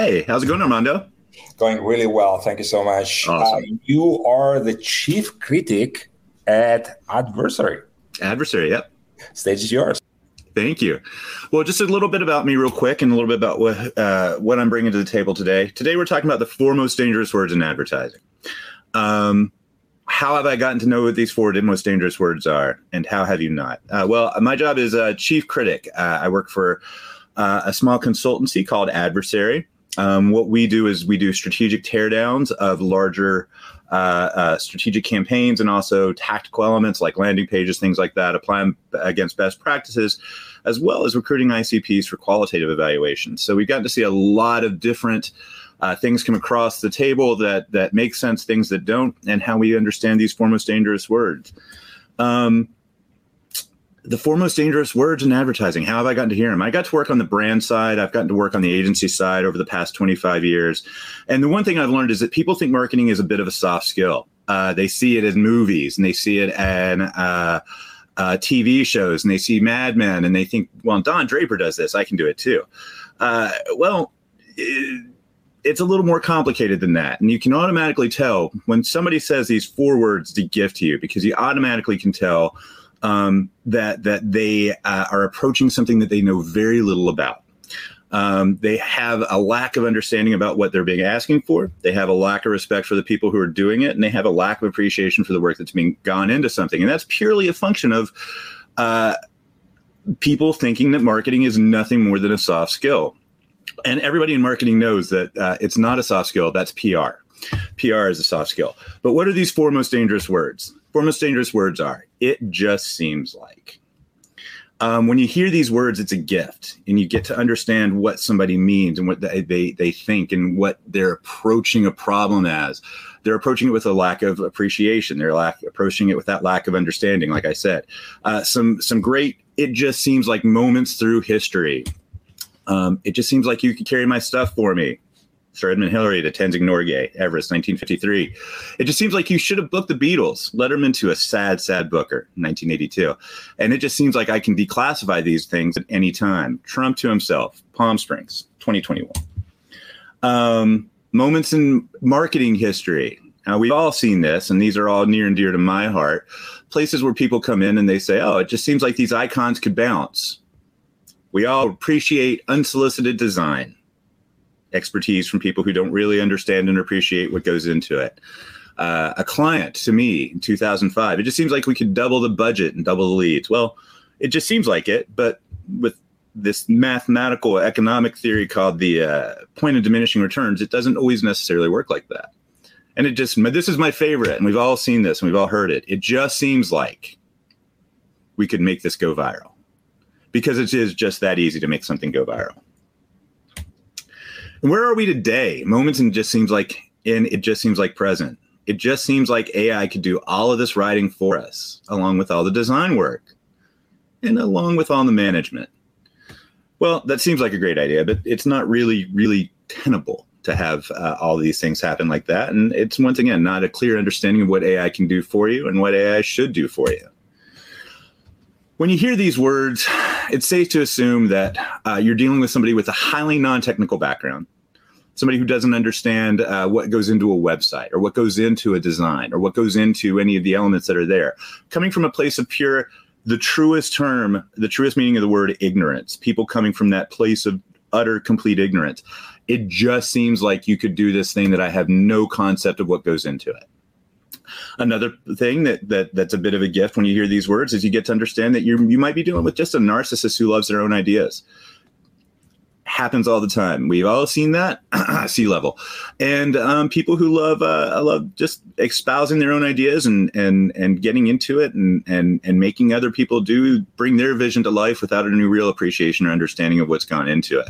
Hi, how's it going, Armando? Going really well. Thank you so much. Awesome. Uh, you are the chief critic at Ad-versary. Ad-versary, yep. Stage is yours. Thank you. Well, just a little bit about me, real quick, and a little bit about what uh, what I'm bringing to the table today. Today, we're talking about the four most dangerous words in advertising. Um, how have I gotten to know what these four most dangerous words are, and how have you not? Uh, well, my job is uh, chief critic. Uh, I work for uh, a small consultancy called Ad-versary. Um, what we do is we do strategic teardowns of larger uh, uh, strategic campaigns and also tactical elements like landing pages, things like that, applying against best practices, as well as recruiting ICPs for qualitative evaluations. So we've gotten to see a lot of different uh, things come across the table that that make sense, things that don't, and how we understand these four most dangerous words. Um, the four most dangerous words in advertising. How have I gotten to hear them? I got to work on the brand side. I've gotten to work on the agency side over the past 25 years. And the one thing I've learned is that people think marketing is a bit of a soft skill. Uh, they see it in movies and they see it in uh, uh, TV shows and they see Mad Men and they think, well, Don Draper does this. I can do it too. Uh, well, it, it's a little more complicated than that. And you can automatically tell when somebody says these four words to give to you because you automatically can tell um, that that they uh, are approaching something that they know very little about. Um, they have a lack of understanding about what they're being asking for. They have a lack of respect for the people who are doing it, and they have a lack of appreciation for the work that's being gone into something. And that's purely a function of uh, people thinking that marketing is nothing more than a soft skill. And everybody in marketing knows that uh, it's not a soft skill. That's PR. PR is a soft skill. But what are these four most dangerous words? Four most dangerous words are it just seems like. Um, when you hear these words, it's a gift, and you get to understand what somebody means and what they, they, they think and what they're approaching a problem as. They're approaching it with a lack of appreciation. They're lack, approaching it with that lack of understanding. Like I said, uh, some some great. It just seems like moments through history. Um, it just seems like you could carry my stuff for me. Sir Edmund Hillary to Tenzing Norgay, Everest, 1953. It just seems like you should have booked the Beatles, Letterman to a sad, sad booker, 1982. And it just seems like I can declassify these things at any time. Trump to himself, Palm Springs, 2021. Um, moments in marketing history. Now, we've all seen this, and these are all near and dear to my heart. Places where people come in and they say, oh, it just seems like these icons could bounce. We all appreciate unsolicited design expertise from people who don't really understand and appreciate what goes into it. Uh, a client to me in 2005, it just seems like we could double the budget and double the leads. Well, it just seems like it, but with this mathematical economic theory called the uh, point of diminishing returns, it doesn't always necessarily work like that. And it just, this is my favorite, and we've all seen this and we've all heard it. It just seems like we could make this go viral because it is just that easy to make something go viral. Where are we today? Moments and just seems like and it just seems like present. It just seems like AI could do all of this writing for us, along with all the design work and along with all the management. Well, that seems like a great idea, but it's not really, really tenable to have uh, all these things happen like that. And it's once again not a clear understanding of what AI can do for you and what AI should do for you. When you hear these words, it's safe to assume that uh, you're dealing with somebody with a highly non technical background, somebody who doesn't understand uh, what goes into a website or what goes into a design or what goes into any of the elements that are there. Coming from a place of pure, the truest term, the truest meaning of the word ignorance, people coming from that place of utter, complete ignorance. It just seems like you could do this thing that I have no concept of what goes into it. Another thing that that that's a bit of a gift when you hear these words is you get to understand that you you might be dealing with just a narcissist who loves their own ideas. Happens all the time. We've all seen that C level, and um, people who love uh, love just espousing their own ideas and and and getting into it and and and making other people do bring their vision to life without any real appreciation or understanding of what's gone into it.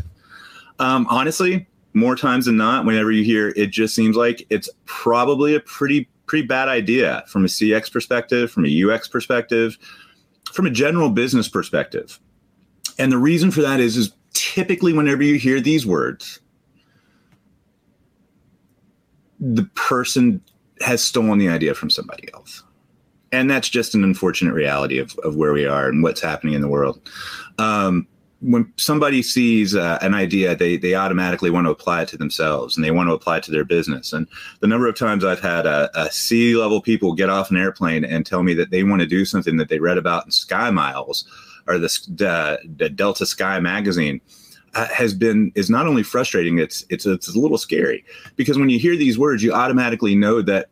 Um, honestly, more times than not, whenever you hear it, just seems like it's probably a pretty pretty bad idea from a CX perspective, from a UX perspective, from a general business perspective. And the reason for that is, is typically whenever you hear these words, the person has stolen the idea from somebody else. And that's just an unfortunate reality of, of where we are and what's happening in the world. Um, when somebody sees uh, an idea, they they automatically want to apply it to themselves and they want to apply it to their business. And the number of times I've had a, a C level people get off an airplane and tell me that they want to do something that they read about in Sky Miles or the, the Delta Sky magazine. Uh, has been is not only frustrating it's it's it's a little scary because when you hear these words you automatically know that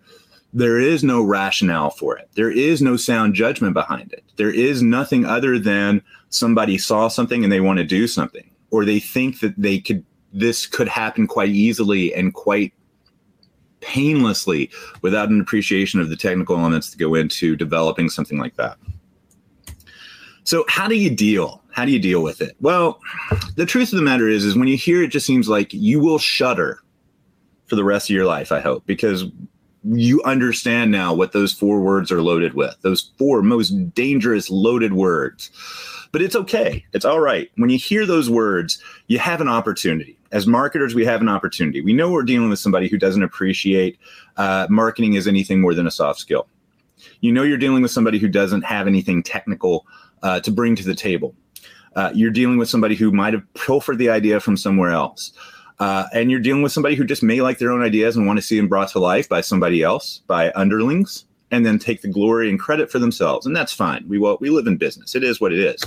there is no rationale for it. There is no sound judgment behind it. There is nothing other than somebody saw something and they want to do something, or they think that they could, this could happen quite easily and quite painlessly without an appreciation of the technical elements that go into developing something like that. So, how do you deal? How do you deal with it? Well, the truth of the matter is, is when you hear it, just seems like you will shudder for the rest of your life. I hope because you understand now what those four words are loaded with those four most dangerous loaded words. But it's okay. It's all right. When you hear those words you have an opportunity. As marketers we have an opportunity. We know we're dealing with somebody who doesn't appreciate uh, marketing as anything more than a soft skill. You know you're dealing with somebody who doesn't have anything technical uh, to bring to the table. Uh, you're dealing with somebody who might have pilfered the idea from somewhere else uh, and you're dealing with somebody who just may like their own ideas and want to see them brought to life by somebody else, by underlings, and then take the glory and credit for themselves. And that's fine. We well, we live in business. It is what it is.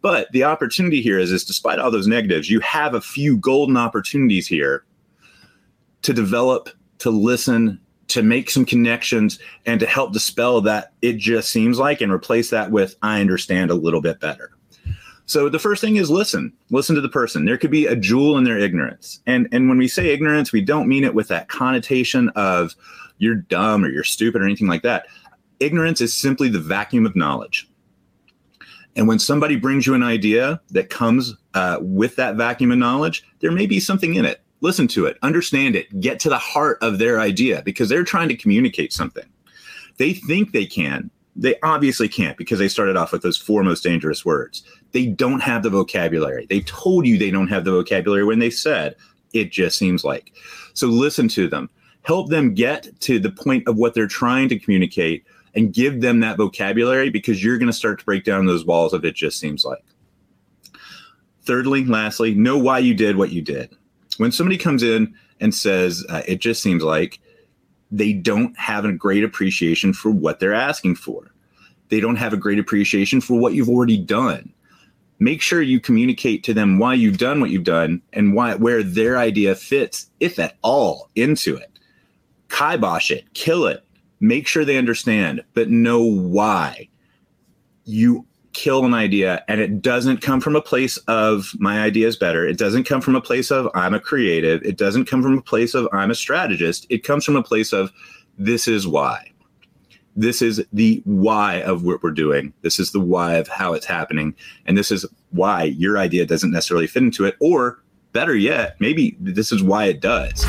But the opportunity here is, is despite all those negatives, you have a few golden opportunities here to develop, to listen, to make some connections, and to help dispel that it just seems like and replace that with I understand a little bit better. So the first thing is listen. Listen to the person. There could be a jewel in their ignorance. And and when we say ignorance, we don't mean it with that connotation of you're dumb or you're stupid or anything like that. Ignorance is simply the vacuum of knowledge. And when somebody brings you an idea that comes uh, with that vacuum of knowledge, there may be something in it. Listen to it, understand it, get to the heart of their idea because they're trying to communicate something. They think they can, they obviously can't because they started off with those four most dangerous words. They don't have the vocabulary. They told you they don't have the vocabulary when they said it just seems like. So listen to them. Help them get to the point of what they're trying to communicate and give them that vocabulary because you're going to start to break down those walls of it just seems like. Thirdly, lastly, know why you did what you did. When somebody comes in and says, uh, it just seems like, they don't have a great appreciation for what they're asking for. They don't have a great appreciation for what you've already done. Make sure you communicate to them why you've done what you've done and why where their idea fits, if at all, into it. Kibosh it, kill it. Make sure they understand, but know why you kill an idea and it doesn't come from a place of my idea is better. It doesn't come from a place of i'm a creative. It doesn't come from a place of i'm a strategist. It comes from a place of this is why. This is the why of what we're doing. This is the why of how it's happening. And this is why your idea doesn't necessarily fit into it. Or better yet maybe this is why it does